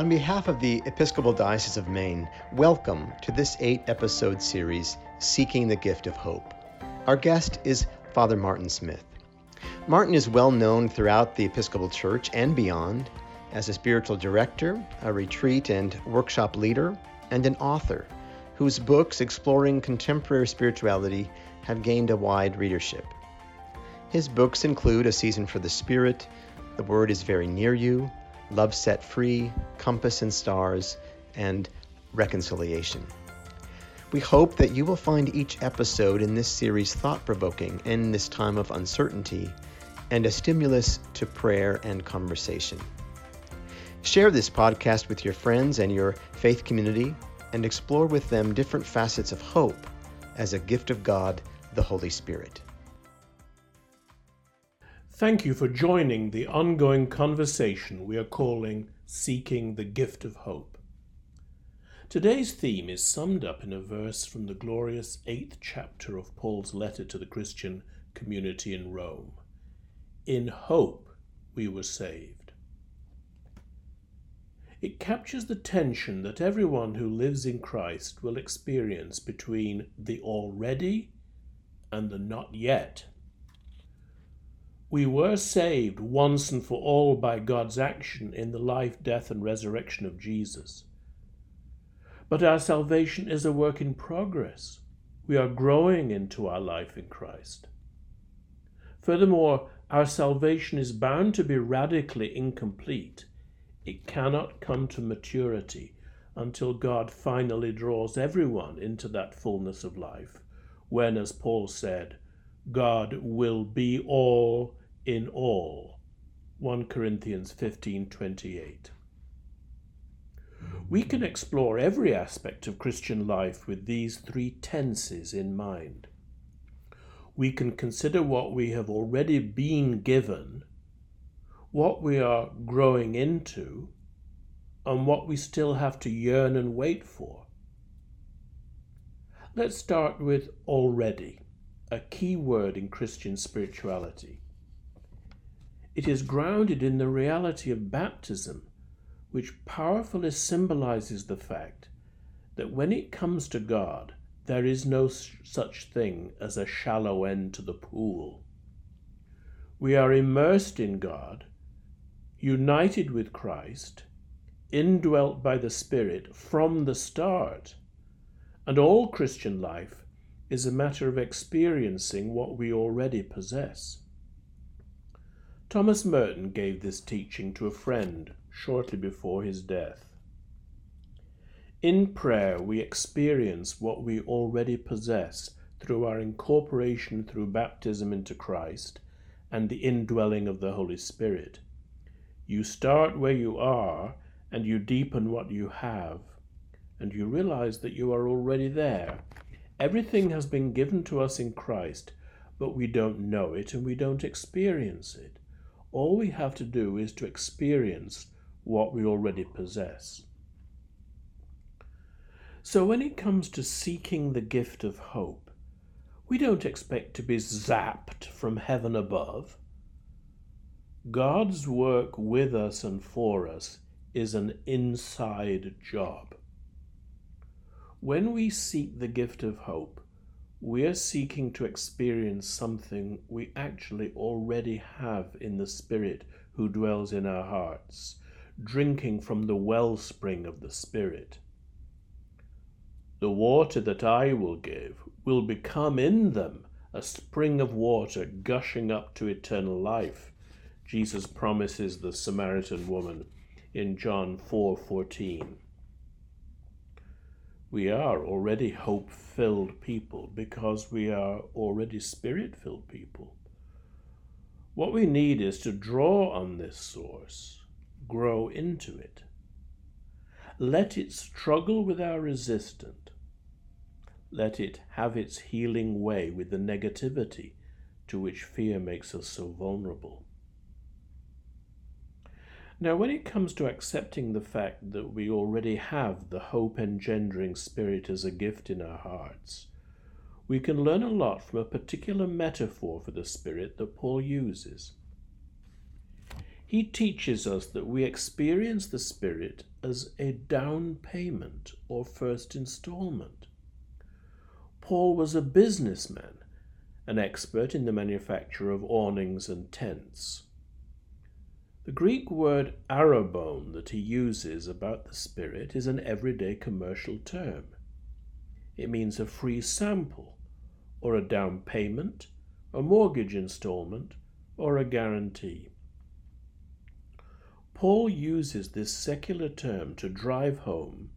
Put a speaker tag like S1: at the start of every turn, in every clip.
S1: On behalf of the Episcopal Diocese of Maine, welcome to this eight episode series, Seeking the Gift of Hope. Our guest is Father Martin Smith. Martin is well known throughout the Episcopal Church and beyond as a spiritual director, a retreat and workshop leader, and an author whose books exploring contemporary spirituality have gained a wide readership. His books include A Season for the Spirit, The Word is Very Near You, Love Set Free, Compass and Stars, and Reconciliation. We hope that you will find each episode in this series thought provoking in this time of uncertainty and a stimulus to prayer and conversation. Share this podcast with your friends and your faith community and explore with them different facets of hope as a gift of God, the Holy Spirit.
S2: Thank you for joining the ongoing conversation we are calling Seeking the Gift of Hope. Today's theme is summed up in a verse from the glorious eighth chapter of Paul's letter to the Christian community in Rome. In hope we were saved. It captures the tension that everyone who lives in Christ will experience between the already and the not yet. We were saved once and for all by God's action in the life, death, and resurrection of Jesus. But our salvation is a work in progress. We are growing into our life in Christ. Furthermore, our salvation is bound to be radically incomplete. It cannot come to maturity until God finally draws everyone into that fullness of life, when, as Paul said, God will be all in all. 1 Corinthians 15:28. We can explore every aspect of Christian life with these three tenses in mind. We can consider what we have already been given, what we are growing into, and what we still have to yearn and wait for. Let's start with already, a key word in Christian spirituality. It is grounded in the reality of baptism, which powerfully symbolizes the fact that when it comes to God, there is no such thing as a shallow end to the pool. We are immersed in God, united with Christ, indwelt by the Spirit from the start, and all Christian life is a matter of experiencing what we already possess. Thomas Merton gave this teaching to a friend shortly before his death. In prayer, we experience what we already possess through our incorporation through baptism into Christ and the indwelling of the Holy Spirit. You start where you are and you deepen what you have, and you realize that you are already there. Everything has been given to us in Christ, but we don't know it and we don't experience it. All we have to do is to experience what we already possess. So, when it comes to seeking the gift of hope, we don't expect to be zapped from heaven above. God's work with us and for us is an inside job. When we seek the gift of hope, we are seeking to experience something we actually already have in the Spirit who dwells in our hearts, drinking from the wellspring of the Spirit. The water that I will give will become in them a spring of water gushing up to eternal life. Jesus promises the Samaritan woman in John 4:14 we are already hope filled people because we are already spirit filled people. What we need is to draw on this source, grow into it. Let it struggle with our resistant. Let it have its healing way with the negativity to which fear makes us so vulnerable. Now, when it comes to accepting the fact that we already have the hope engendering spirit as a gift in our hearts, we can learn a lot from a particular metaphor for the spirit that Paul uses. he teaches us that we experience the Spirit as a down payment or first installment. Paul was a businessman, an expert in the manufacture of awnings and tents. The Greek word arrabon that he uses about the Spirit is an everyday commercial term. It means a free sample, or a down payment, a mortgage installment, or a guarantee. Paul uses this secular term to drive home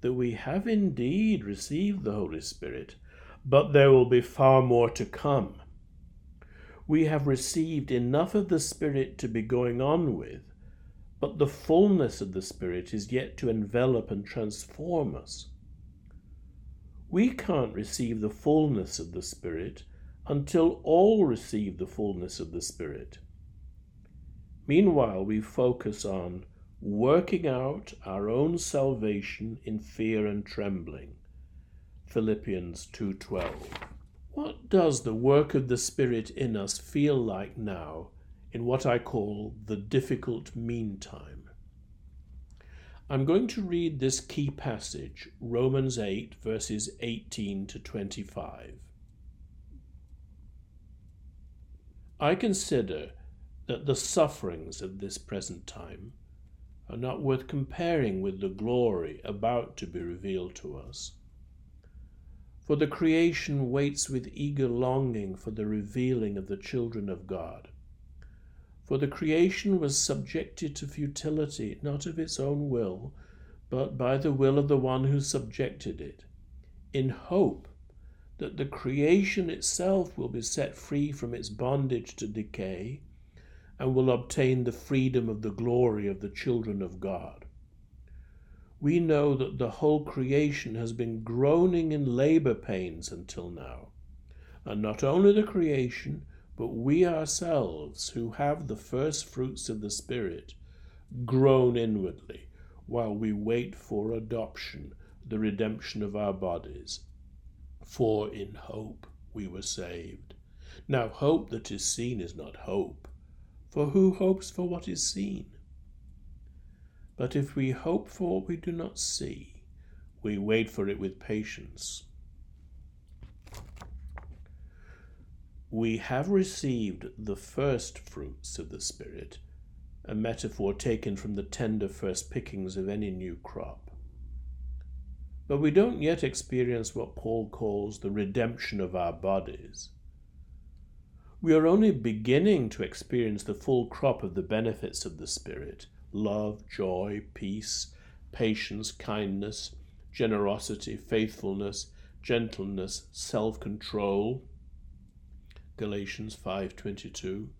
S2: that we have indeed received the Holy Spirit, but there will be far more to come. We have received enough of the Spirit to be going on with, but the fullness of the Spirit is yet to envelop and transform us. We can't receive the fullness of the Spirit until all receive the fullness of the Spirit. Meanwhile, we focus on working out our own salvation in fear and trembling. Philippians 2:12. What does the work of the Spirit in us feel like now in what I call the difficult meantime? I'm going to read this key passage, Romans 8 verses 18 to 25. I consider that the sufferings of this present time are not worth comparing with the glory about to be revealed to us. For the creation waits with eager longing for the revealing of the children of God. For the creation was subjected to futility, not of its own will, but by the will of the one who subjected it, in hope that the creation itself will be set free from its bondage to decay and will obtain the freedom of the glory of the children of God. We know that the whole creation has been groaning in labor pains until now. And not only the creation, but we ourselves, who have the first fruits of the Spirit, groan inwardly while we wait for adoption, the redemption of our bodies. For in hope we were saved. Now, hope that is seen is not hope for who hopes for what is seen? But if we hope for what we do not see, we wait for it with patience. We have received the first fruits of the Spirit, a metaphor taken from the tender first pickings of any new crop. But we don't yet experience what Paul calls the redemption of our bodies we are only beginning to experience the full crop of the benefits of the Spirit love, joy, peace, patience, kindness, generosity, faithfulness, gentleness, self-control. Galatians 5:22.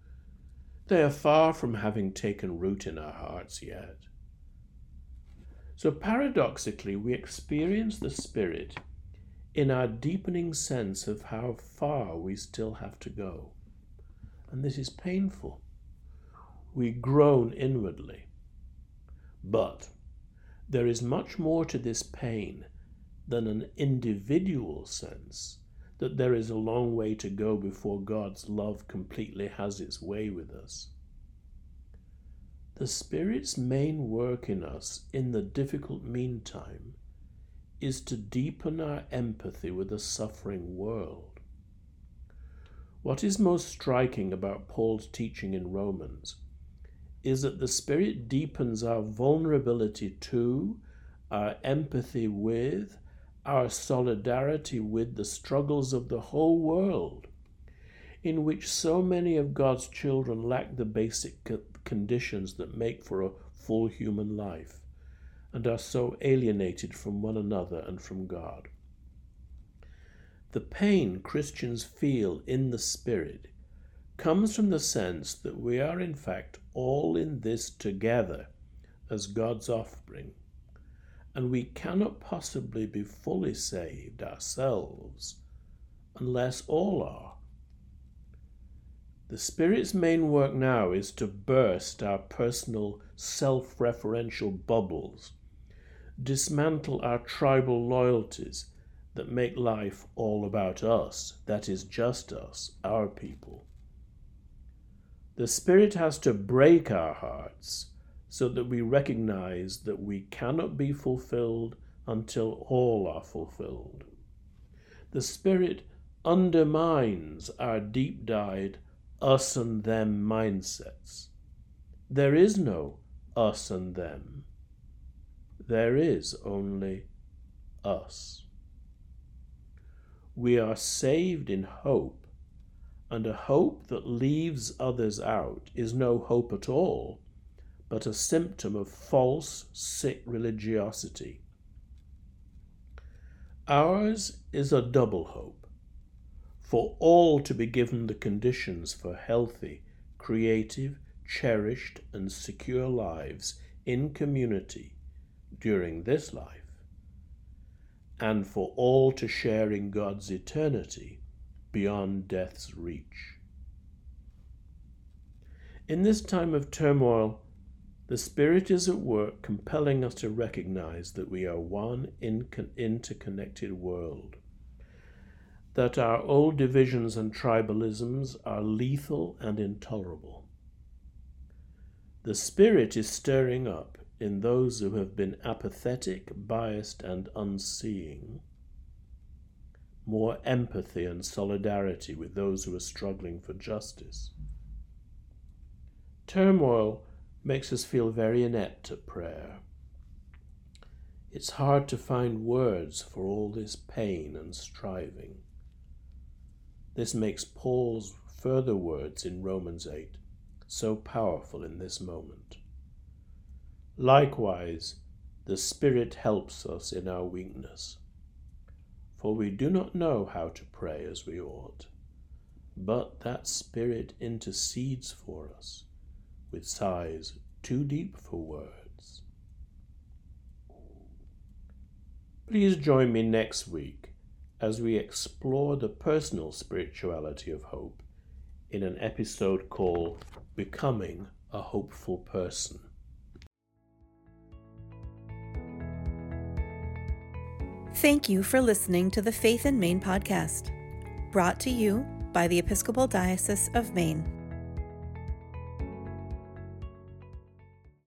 S2: They are far from having taken root in our hearts yet. So paradoxically, we experience the Spirit in our deepening sense of how far we still have to go and this is painful. We groan inwardly. But there is much more to this pain than an individual sense that there is a long way to go before God's love completely has its way with us. The Spirit's main work in us in the difficult meantime is to deepen our empathy with a suffering world. What is most striking about Paul's teaching in Romans is that the Spirit deepens our vulnerability to, our empathy with, our solidarity with the struggles of the whole world, in which so many of God's children lack the basic conditions that make for a full human life and are so alienated from one another and from God. The pain Christians feel in the Spirit comes from the sense that we are in fact all in this together as God's offspring, and we cannot possibly be fully saved ourselves unless all are. The Spirit's main work now is to burst our personal self referential bubbles, dismantle our tribal loyalties that make life all about us, that is, just us, our people. The Spirit has to break our hearts so that we recognize that we cannot be fulfilled until all are fulfilled. The Spirit undermines our deep dyed us and them mindsets. There is no us and them. There is only us. We are saved in hope, and a hope that leaves others out is no hope at all, but a symptom of false, sick religiosity. Ours is a double hope for all to be given the conditions for healthy, creative, cherished, and secure lives in community during this life, and for all to share in God's eternity beyond death's reach. In this time of turmoil, the Spirit is at work compelling us to recognize that we are one interconnected world, that our old divisions and tribalisms are lethal and intolerable. The Spirit is stirring up in those who have been apathetic, biased, and unseeing more empathy and solidarity with those who are struggling for justice. Turmoil makes us feel very inept at prayer. It's hard to find words for all this pain and striving. This makes Paul's further words in Romans 8 so powerful in this moment. Likewise, the Spirit helps us in our weakness, for we do not know how to pray as we ought, but that Spirit intercedes for us with sighs too deep for words. Please join me next week as we explore the personal spirituality of hope in an episode called Becoming a Hopeful Person.
S3: Thank you for listening to the Faith in Maine podcast, brought to you by the Episcopal Diocese of Maine.